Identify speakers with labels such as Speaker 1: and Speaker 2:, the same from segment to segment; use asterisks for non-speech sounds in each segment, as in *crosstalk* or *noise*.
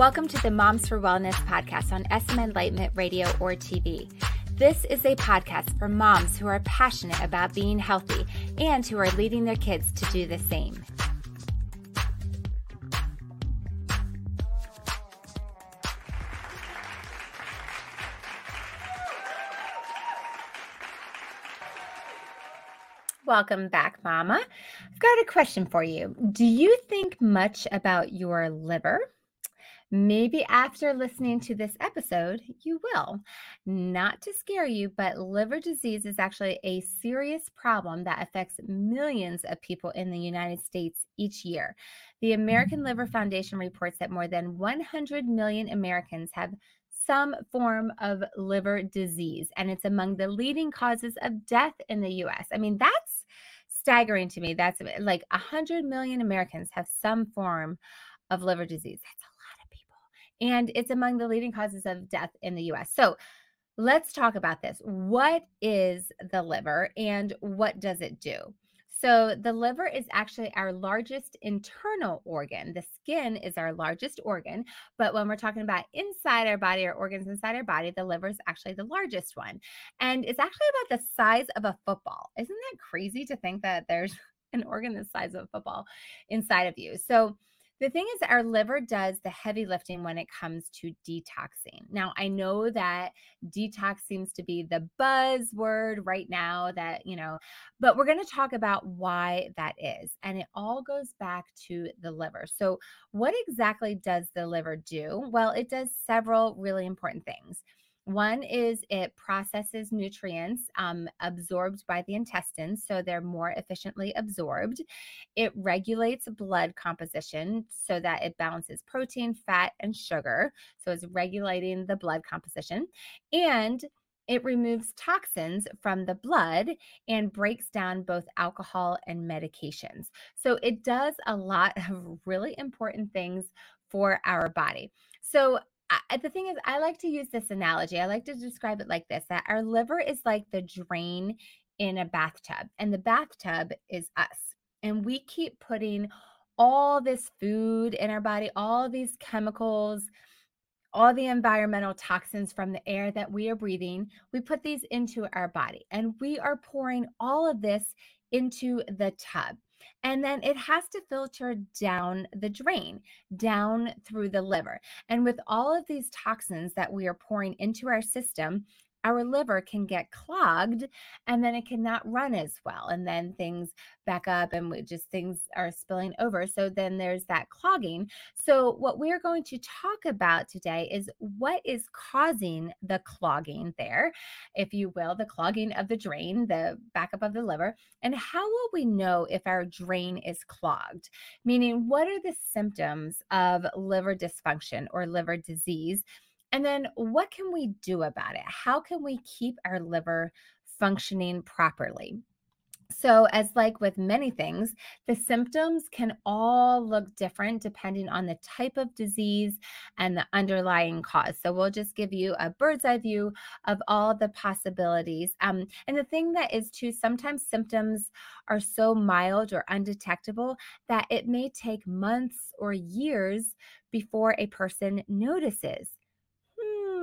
Speaker 1: Welcome to the Moms for Wellness podcast on SM Enlightenment Radio or TV. This is a podcast for moms who are passionate about being healthy and who are leading their kids to do the same. Welcome back, Mama. I've got a question for you. Do you think much about your liver? Maybe after listening to this episode, you will. Not to scare you, but liver disease is actually a serious problem that affects millions of people in the United States each year. The American Liver mm. Foundation reports that more than 100 million Americans have some form of liver disease, and it's among the leading causes of death in the US. I mean, that's staggering to me. That's like 100 million Americans have some form of liver disease. That's and it's among the leading causes of death in the US. So let's talk about this. What is the liver and what does it do? So, the liver is actually our largest internal organ. The skin is our largest organ. But when we're talking about inside our body or organs inside our body, the liver is actually the largest one. And it's actually about the size of a football. Isn't that crazy to think that there's *laughs* an organ the size of a football inside of you? So, the thing is, our liver does the heavy lifting when it comes to detoxing. Now, I know that detox seems to be the buzzword right now, that, you know, but we're going to talk about why that is. And it all goes back to the liver. So, what exactly does the liver do? Well, it does several really important things. One is it processes nutrients um, absorbed by the intestines, so they're more efficiently absorbed. It regulates blood composition so that it balances protein, fat, and sugar. So it's regulating the blood composition. And it removes toxins from the blood and breaks down both alcohol and medications. So it does a lot *laughs* of really important things for our body. So I, the thing is, I like to use this analogy. I like to describe it like this that our liver is like the drain in a bathtub, and the bathtub is us. And we keep putting all this food in our body, all these chemicals, all the environmental toxins from the air that we are breathing. We put these into our body, and we are pouring all of this into the tub. And then it has to filter down the drain, down through the liver. And with all of these toxins that we are pouring into our system, our liver can get clogged and then it cannot run as well. And then things back up and we just things are spilling over. So then there's that clogging. So, what we're going to talk about today is what is causing the clogging there, if you will, the clogging of the drain, the backup of the liver, and how will we know if our drain is clogged? Meaning, what are the symptoms of liver dysfunction or liver disease? And then what can we do about it? How can we keep our liver functioning properly? So, as like with many things, the symptoms can all look different depending on the type of disease and the underlying cause. So, we'll just give you a bird's eye view of all the possibilities. Um, and the thing that is, too, sometimes symptoms are so mild or undetectable that it may take months or years before a person notices.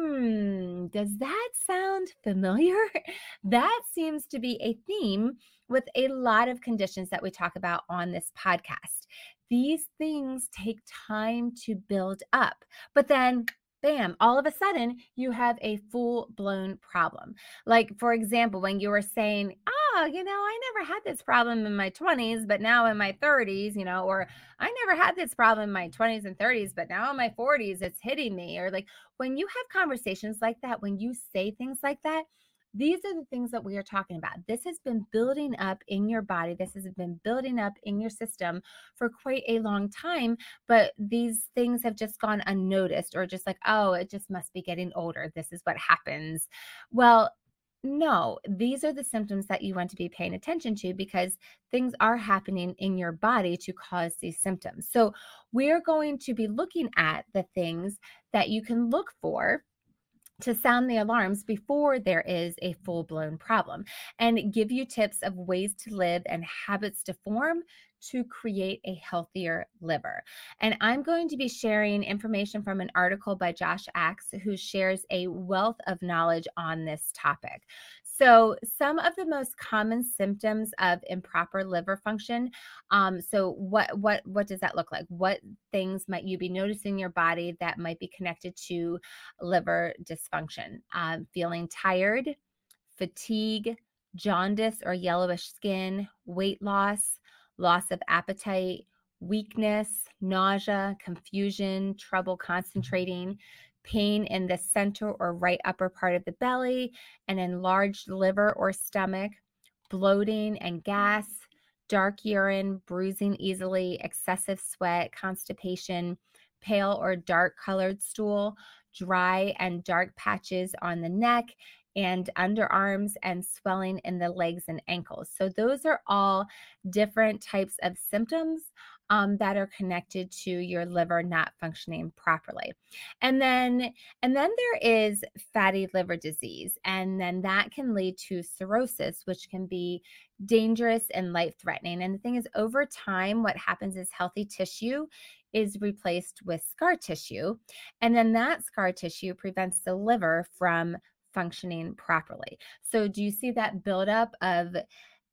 Speaker 1: Hmm, does that sound familiar? *laughs* That seems to be a theme with a lot of conditions that we talk about on this podcast. These things take time to build up, but then bam, all of a sudden you have a full blown problem. Like, for example, when you were saying, oh, you know, I never had this problem in my 20s, but now in my 30s, you know, or I never had this problem in my 20s and 30s, but now in my 40s, it's hitting me. Or like when you have conversations like that, when you say things like that, these are the things that we are talking about. This has been building up in your body. This has been building up in your system for quite a long time, but these things have just gone unnoticed or just like, oh, it just must be getting older. This is what happens. Well, no, these are the symptoms that you want to be paying attention to because things are happening in your body to cause these symptoms. So, we're going to be looking at the things that you can look for to sound the alarms before there is a full blown problem and give you tips of ways to live and habits to form to create a healthier liver. And I'm going to be sharing information from an article by Josh Axe, who shares a wealth of knowledge on this topic. So, some of the most common symptoms of improper liver function. Um, so, what what what does that look like? What things might you be noticing in your body that might be connected to liver dysfunction? Um, feeling tired, fatigue, jaundice or yellowish skin, weight loss, loss of appetite, weakness, nausea, confusion, trouble concentrating, pain in the center or right upper part of the belly, an enlarged liver or stomach, bloating and gas, dark urine, bruising easily, excessive sweat, constipation, pale or dark colored stool, dry and dark patches on the neck and underarms and swelling in the legs and ankles. So, those are all different types of symptoms um, that are connected to your liver not functioning properly. And then and then there is fatty liver disease and then that can lead to cirrhosis which can be dangerous and life threatening. And the thing is over time what happens is healthy tissue is replaced with scar tissue and then that scar tissue prevents the liver from functioning properly. So do you see that buildup of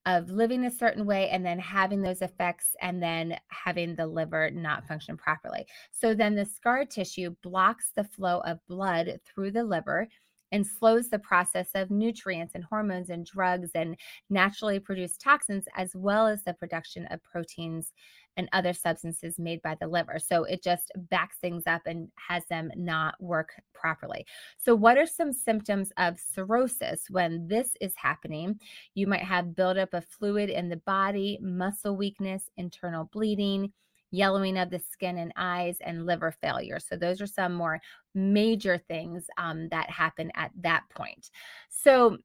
Speaker 1: of living a certain way and then having those effects and then having the liver not function properly. So then the scar tissue blocks the flow of blood through the liver and slows the process of nutrients and hormones and drugs and naturally produced toxins, as well as the production of proteins and other substances made by the liver. So it just backs things up and has them not work properly. So, what are some symptoms of cirrhosis when this is happening? You might have buildup of fluid in the body, muscle weakness, internal bleeding yellowing of the skin and eyes, and liver failure. So, those are some more major things um, that happen at that point. So,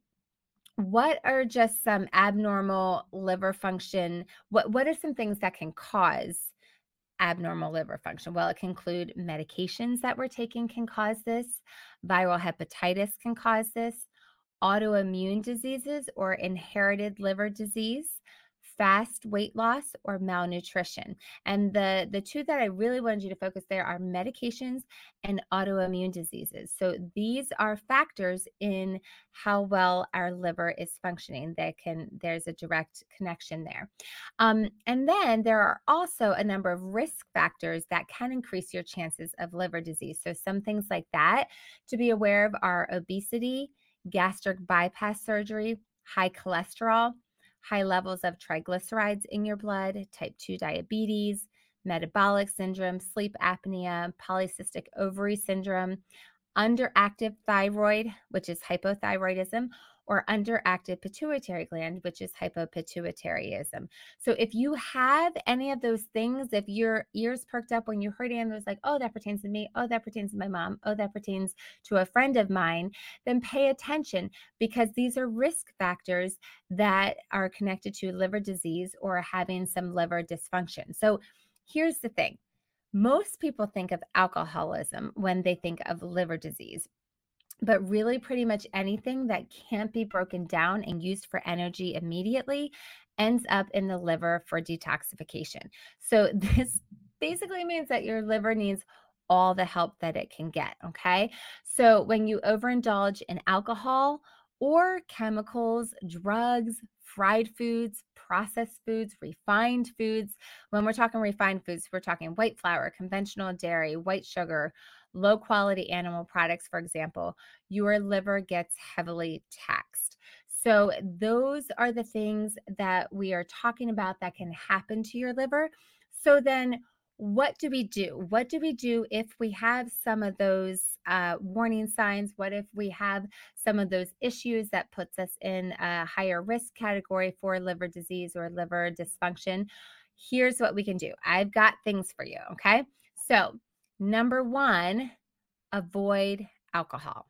Speaker 1: what are just some abnormal liver function? What, what are some things that can cause abnormal liver function? Well, it can include medications that we're taking can cause this, viral hepatitis can cause this, autoimmune diseases or inherited liver disease, fast weight loss or malnutrition. And the the two that I really wanted you to focus there are medications and autoimmune diseases. So these are factors in how well our liver is functioning. That can there's a direct connection there. Um, and then there are also a number of risk factors that can increase your chances of liver disease. So some things like that to be aware of are obesity, gastric bypass surgery, high cholesterol high levels of triglycerides in your blood, type 2 diabetes, metabolic syndrome, sleep apnea, polycystic ovary syndrome, underactive thyroid, which is hypothyroidism, or underactive pituitary gland, which is hypopituitaryism. So if you have any of those things, if your ears perked up when you heard Andrew's like, oh, that pertains to me, oh, that pertains to my mom, oh, that pertains to a friend of mine, then pay attention because these are risk factors that are connected to liver disease or having some liver dysfunction. So here's the thing. Most people think of alcoholism when they think of liver disease, but really pretty much anything that can't be broken down and used for energy immediately ends up in the liver for detoxification. So *laughs* this basically means that your liver needs all the help that it can get, okay? So when you overindulge in alcohol or chemicals, drugs, fried foods, processed foods, refined foods. When we're talking refined foods, we're talking white flour, conventional dairy, white sugar, low quality animal products, for example, your liver gets heavily taxed. So, those are the things that we are talking about that can happen to your liver. So, then what do we do? What do we do if we have some of those uh, warning signs? What if we have some of those issues that puts us in a higher risk category for liver disease or liver dysfunction? Here's what we can do. I've got things for you. Okay. So, number one, avoid alcohol.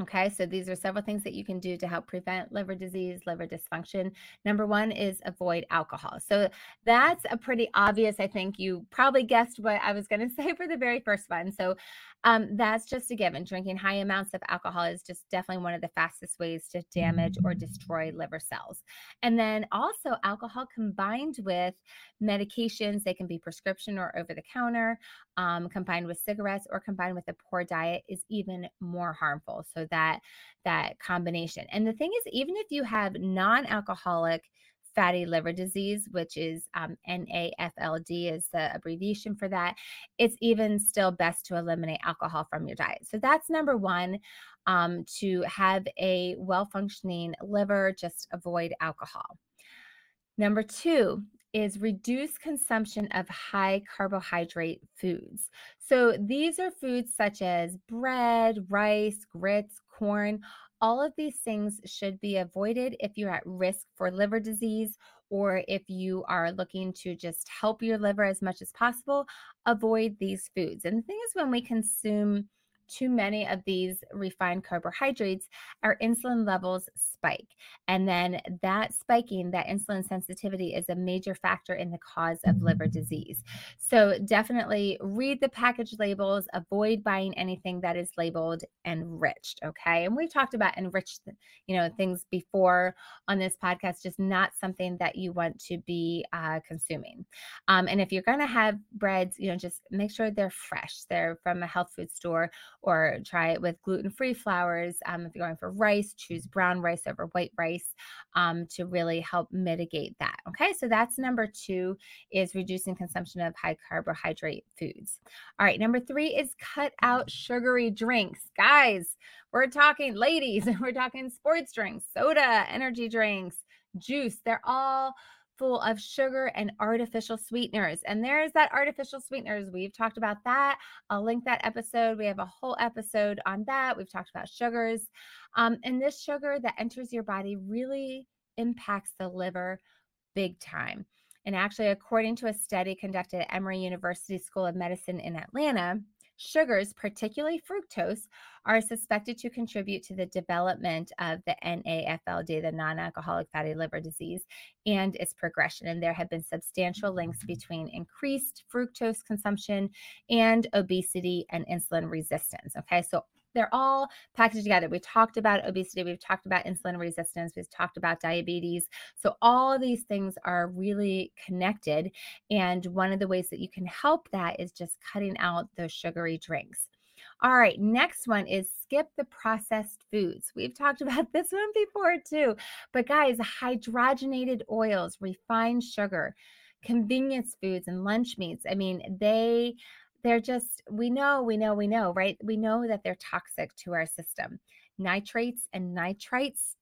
Speaker 1: Okay, so these are several things that you can do to help prevent liver disease, liver dysfunction. Number one is avoid alcohol. So that's a pretty obvious, I think you probably guessed what I was going *laughs* to say for the very first one. So um, that's just a given. Drinking high amounts of alcohol is just definitely one of the fastest ways to damage or destroy liver cells. And then also, alcohol combined with medications, they can be prescription or over the counter, um, combined with cigarettes or combined with a poor diet is even more harmful. So that that combination. And the thing is, even if you have non-alcoholic fatty liver disease, which is um, NAFLD is the abbreviation for that, it's even still best to eliminate alcohol from your diet. So that's number one. Um, to have a well functioning liver, just avoid alcohol. Number two is reduce consumption of high carbohydrate foods. So these are foods such as bread, rice, grits, corn. All of these things should be avoided if you're at risk for liver disease or if you are looking to just help your liver as much as possible. Avoid these foods. And the thing is, when we consume too many of these refined carbohydrates, our insulin levels spike. And then that spiking, that insulin sensitivity is a major factor in the cause of liver disease. So definitely read the package labels, avoid buying anything that is labeled enriched. Okay. And we've talked about enriched, you know, things before on this podcast, just not something that you want to be uh, consuming. Um, and if you're going to have breads, you know, just make sure they're fresh. They're from a health food store or try it with gluten free flours. Um, if you're going for rice, choose brown rice over white rice um, to really help mitigate that. Okay, so that's number two is reducing consumption of high carbohydrate foods. All right, number three is cut out sugary drinks. Guys, we're talking, ladies, *laughs* we're talking sports drinks, soda, energy drinks, juice. They're all full of sugar and artificial sweeteners. And there's that artificial sweeteners. We've talked about that. I'll link that episode. We have a whole episode on that. We've talked about sugars. Um, and this sugar that enters your body really impacts the liver big time. And actually, according to a study conducted at Emory University School of Medicine in Atlanta, Sugars, particularly fructose, are suspected to contribute to the development of the NAFLD, the non alcoholic fatty liver disease, and its progression. And there have been substantial links mm-hmm. between increased fructose consumption and obesity and insulin resistance. Okay, so they're all packaged together. We talked about obesity, we've talked about insulin resistance, we've talked about diabetes. So all of these things are really connected. And one of the ways that you can help that is just cutting out those sugary drinks. All right, next one is skip the processed foods. We've talked *laughs* about this one before too. But guys, hydrogenated oils, refined sugar, convenience foods, and lunch meats. I mean, they they're just, we know, we know, we know, right? We know that they're toxic to our system. Nitrates and nitrites,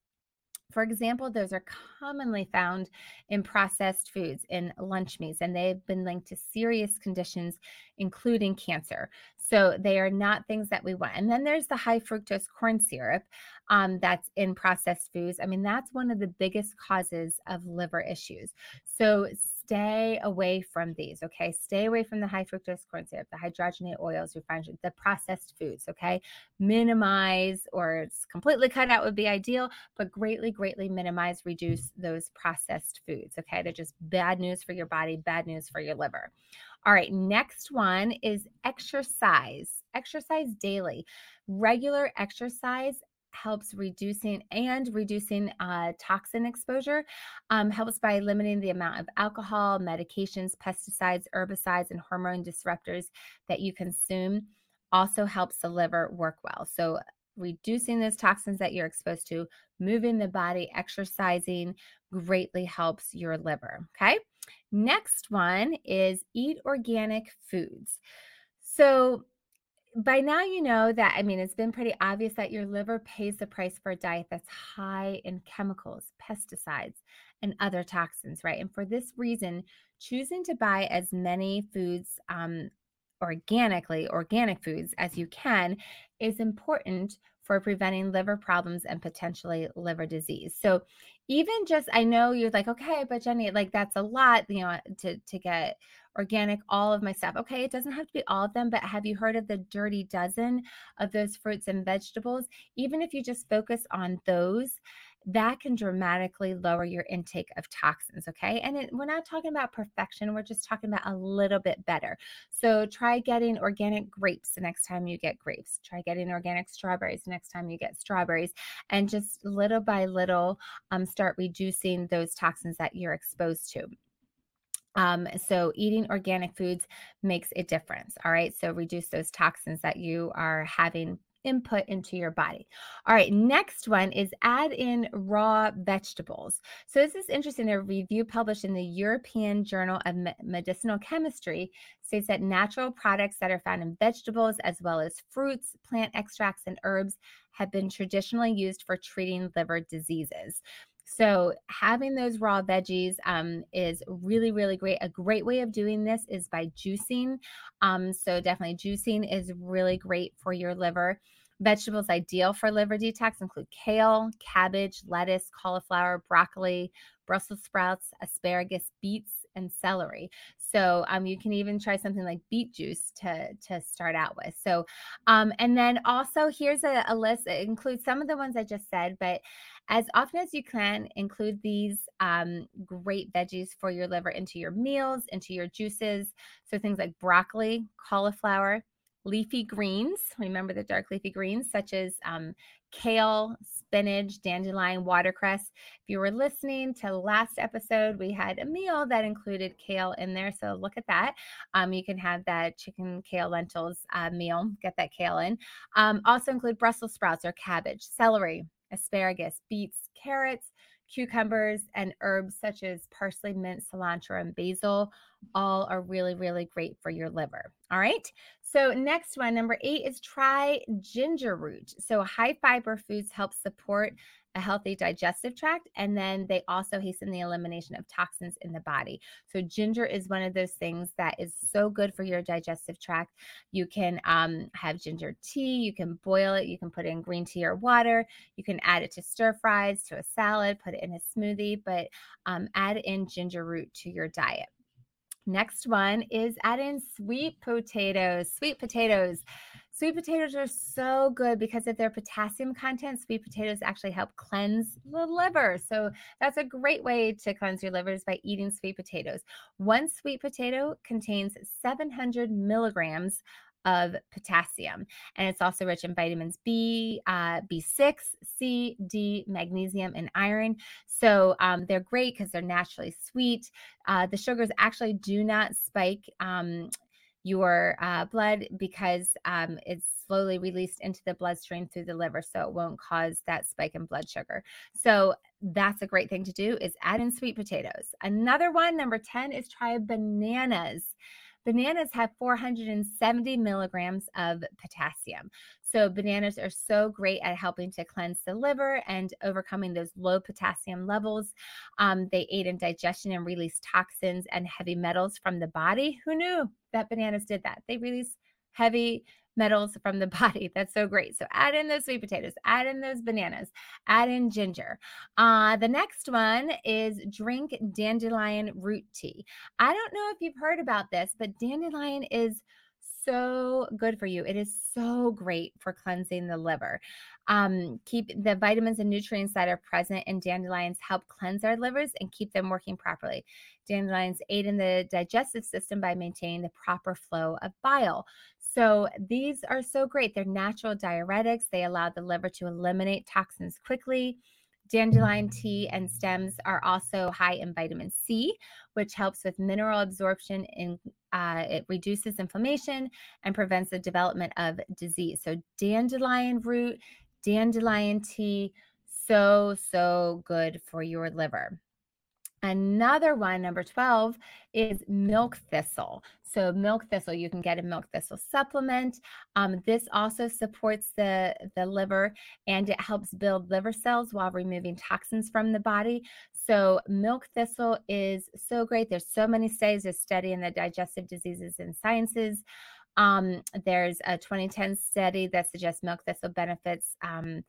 Speaker 1: for example, those are commonly found in processed foods, in lunch meats, and they've been linked to serious conditions, including cancer. So they are not things that we want. And then there's the high fructose corn syrup um, that's in processed foods. I mean, that's one of the biggest causes of liver issues. So stay away from these, okay? Stay away from the high fructose corn syrup, the hydrogenated oils, refined, the processed foods, okay? Minimize or it's completely cut out would be ideal, but greatly, greatly minimize, reduce those processed foods, okay? They're just bad news for your body, bad news for your liver. All right, next one is exercise. Exercise daily. Regular exercise helps reducing and reducing uh, toxin exposure, um, helps by limiting the amount of alcohol, medications, pesticides, herbicides, and hormone disruptors that you consume. Also helps the liver work well. So, reducing those toxins that you're exposed to, moving the body, exercising greatly helps your liver. Okay. Next one is eat organic foods. So, by now you know that i mean it's been pretty obvious that your liver pays the price for a diet that's high in chemicals pesticides and other toxins right? And for this reason choosing to buy as many foods um, organically organic foods as you can is important for preventing liver problems and potentially liver disease. So even just i know you're like okay but Jennie like that's a lot you know to to get organic, all of my stuff. Okay, it doesn't have to be all of them, but have you heard of the dirty dozen of those fruits and vegetables? Even if you just focus on those, that can dramatically lower your intake of toxins. Okay. And it, we're not talking about perfection, we're just talking about a little bit better. So try getting organic grapes the next time you get grapes. Try getting organic strawberries the next time you get strawberries. And just little by little, um, start reducing those toxins that you're exposed to. Um, so eating organic foods makes a difference. All right. So reduce those toxins that you are having input into your body. All right, next one is add in raw vegetables. So this is interesting. A review published in the European Journal of Medicinal Chemistry states that natural products that are found in vegetables as well as fruits, plant extracts, and herbs have been traditionally used for treating liver diseases. So having those raw veggies um, is really, really great. A great way of doing this is by juicing. Um, so definitely juicing is really great for your liver. Vegetables ideal for liver detox include kale, cabbage, lettuce, cauliflower, broccoli, Brussels sprouts, asparagus, beets, and celery. So um, you can even try something like beet juice to to start out with. So, um, and then also here's a, a list. It includes some of the ones I just said, but as often as you can, include these um, great veggies for your liver into your meals, into your juices. So things like broccoli, cauliflower, leafy greens. Remember the dark leafy greens, such as um, kale, spinach, dandelion, watercress. If you were listening to last episode, we had a meal that included kale in there. So look at that. Um, you can have that chicken kale lentils uh, meal, get that kale in. Um, also include Brussels sprouts or cabbage, celery, asparagus, beets, carrots, cucumbers, and herbs such as parsley, mint, cilantro, and basil all are really, really great for your liver. All right. So, next one, number eight, is try ginger root. So, high fiber foods help support a healthy digestive tract, and then they also hasten the elimination of toxins in the body. So, ginger is one of those things that is so good for your digestive tract. You can um, have ginger tea, you can boil it, you can put in green tea or water, you can add it to stir fries, to a salad, put it in a smoothie, but um, add in ginger root to your diet. Next one is add in sweet potatoes. Sweet potatoes. Sweet potatoes are so good because of their potassium content. Sweet potatoes actually help cleanse the liver. So that's a great way to cleanse your livers by eating sweet potatoes. One sweet potato contains 700 milligrams of potassium. And it's also rich in vitamins B, uh, B6, C, D, magnesium, and iron. So um, they're great because they're naturally sweet. Uh, the sugars actually do not spike um, your uh, blood because um, it's slowly released into the bloodstream through the liver so it won't cause that spike in blood sugar so that's a great thing to do is add in sweet potatoes another one number 10 is try bananas Bananas have 470 milligrams of potassium. So, bananas are so great at helping to cleanse the liver and overcoming those low potassium levels. Um, they aid in digestion and release toxins and heavy metals from the body. Who knew that bananas did that? They release heavy metals from the *laughs* body. That's so great. So add in those sweet potatoes, add in those bananas, add in ginger. Uh, the next one is drink dandelion root tea. I don't know if you've heard about this, but dandelion is so good for you. It is so great for cleansing the liver. Um, keep the vitamins and nutrients that are present in dandelions help cleanse our livers and keep them working properly. Dandelions aid in the digestive system by maintaining the proper flow of bile. So these are so great. They're natural diuretics. They allow the liver to eliminate toxins quickly. Dandelion tea and stems are also high in vitamin C, which helps with mineral absorption and uh, it reduces inflammation and prevents the development of disease. So dandelion root, dandelion tea, so, so good for your liver. Another one, number 12, is milk thistle. So, milk thistle, you can get a milk thistle supplement. Um, this also supports the, the liver and it helps build liver cells while removing toxins from the body. So, milk thistle is so great. There's so many studies of studying the digestive diseases and sciences. Um, there's a 2010 study that suggests milk thistle benefits um,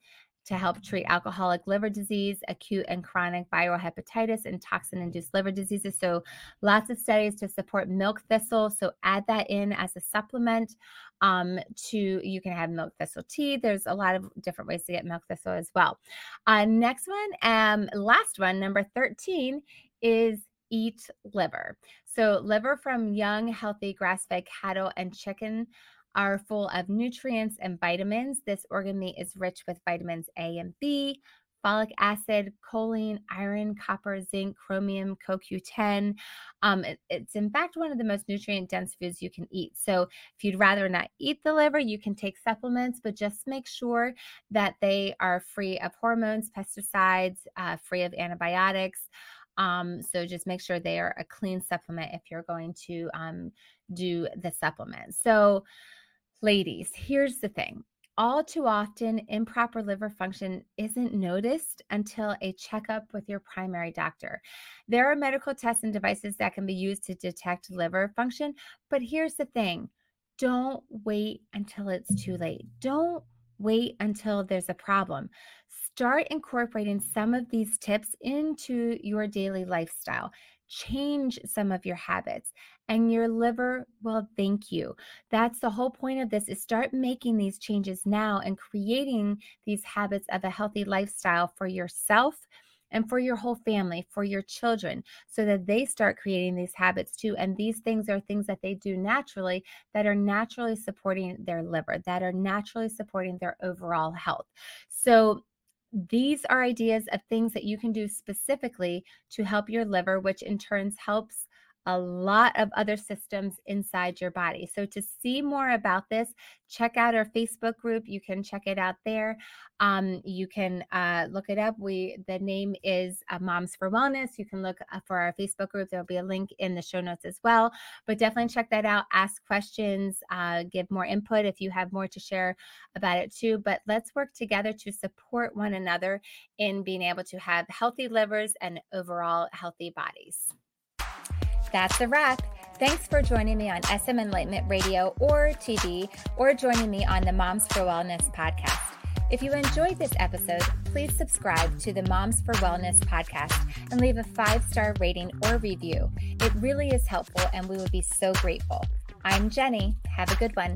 Speaker 1: to help treat alcoholic liver disease, acute and chronic viral hepatitis, and toxin induced liver diseases. So, lots of studies to support milk thistle. So, add that in as a supplement. Um, to you can have milk thistle tea. There's a lot of different ways to get milk thistle as well. Uh, next one, um, last one, number 13 is eat liver. So, liver from young, healthy grass fed cattle and chicken are full of nutrients and vitamins. This organ meat is rich with vitamins A and B, folic acid, choline, iron, copper, zinc, chromium, CoQ10. Um, it, it's in fact one of the most nutrient dense foods you can eat. So if you'd rather not eat the liver, you can take supplements, but just make sure that they are free of hormones, pesticides, uh, free of antibiotics. Um, so just make sure they are a clean supplement if you're going to um, do the supplement. So, ladies, here's the thing. All too often, improper liver function isn't noticed until a checkup with your primary doctor. There are medical tests and devices that can be used to detect liver function, but here's the thing don't wait until it's too late. Don't wait until there's a problem. Start incorporating some of these tips into your daily lifestyle. Change some of your habits and your liver will thank you. That's the whole point of this is start making these changes now and creating these habits of a healthy lifestyle for yourself and for your whole family, for your children, so that they start creating these habits too. And these things are things that they do naturally that are naturally supporting their liver, that are naturally supporting their overall health. So, these are ideas of things that you can do specifically to help your liver, which in turn helps a lot of other systems inside your body. So, to see more about this, check out our Facebook group. You can check it out there. Um, you can uh, look it up. We the name is uh, Moms for Wellness. You can look uh, for our Facebook group. There'll be a link in the show notes as well. But definitely check that out. Ask questions. Uh, give more input if you have more to share about it too. But let's work together to support one another in being able to have healthy livers and overall healthy bodies. That's a wrap. Thanks for joining me on SM Enlightenment Radio or TV, or joining me on the Moms for Wellness podcast. If you enjoyed this episode, please subscribe to the Moms for Wellness podcast and leave a five star rating or review. It really is helpful, and we would be so grateful. I'm Jennie. Have a good one.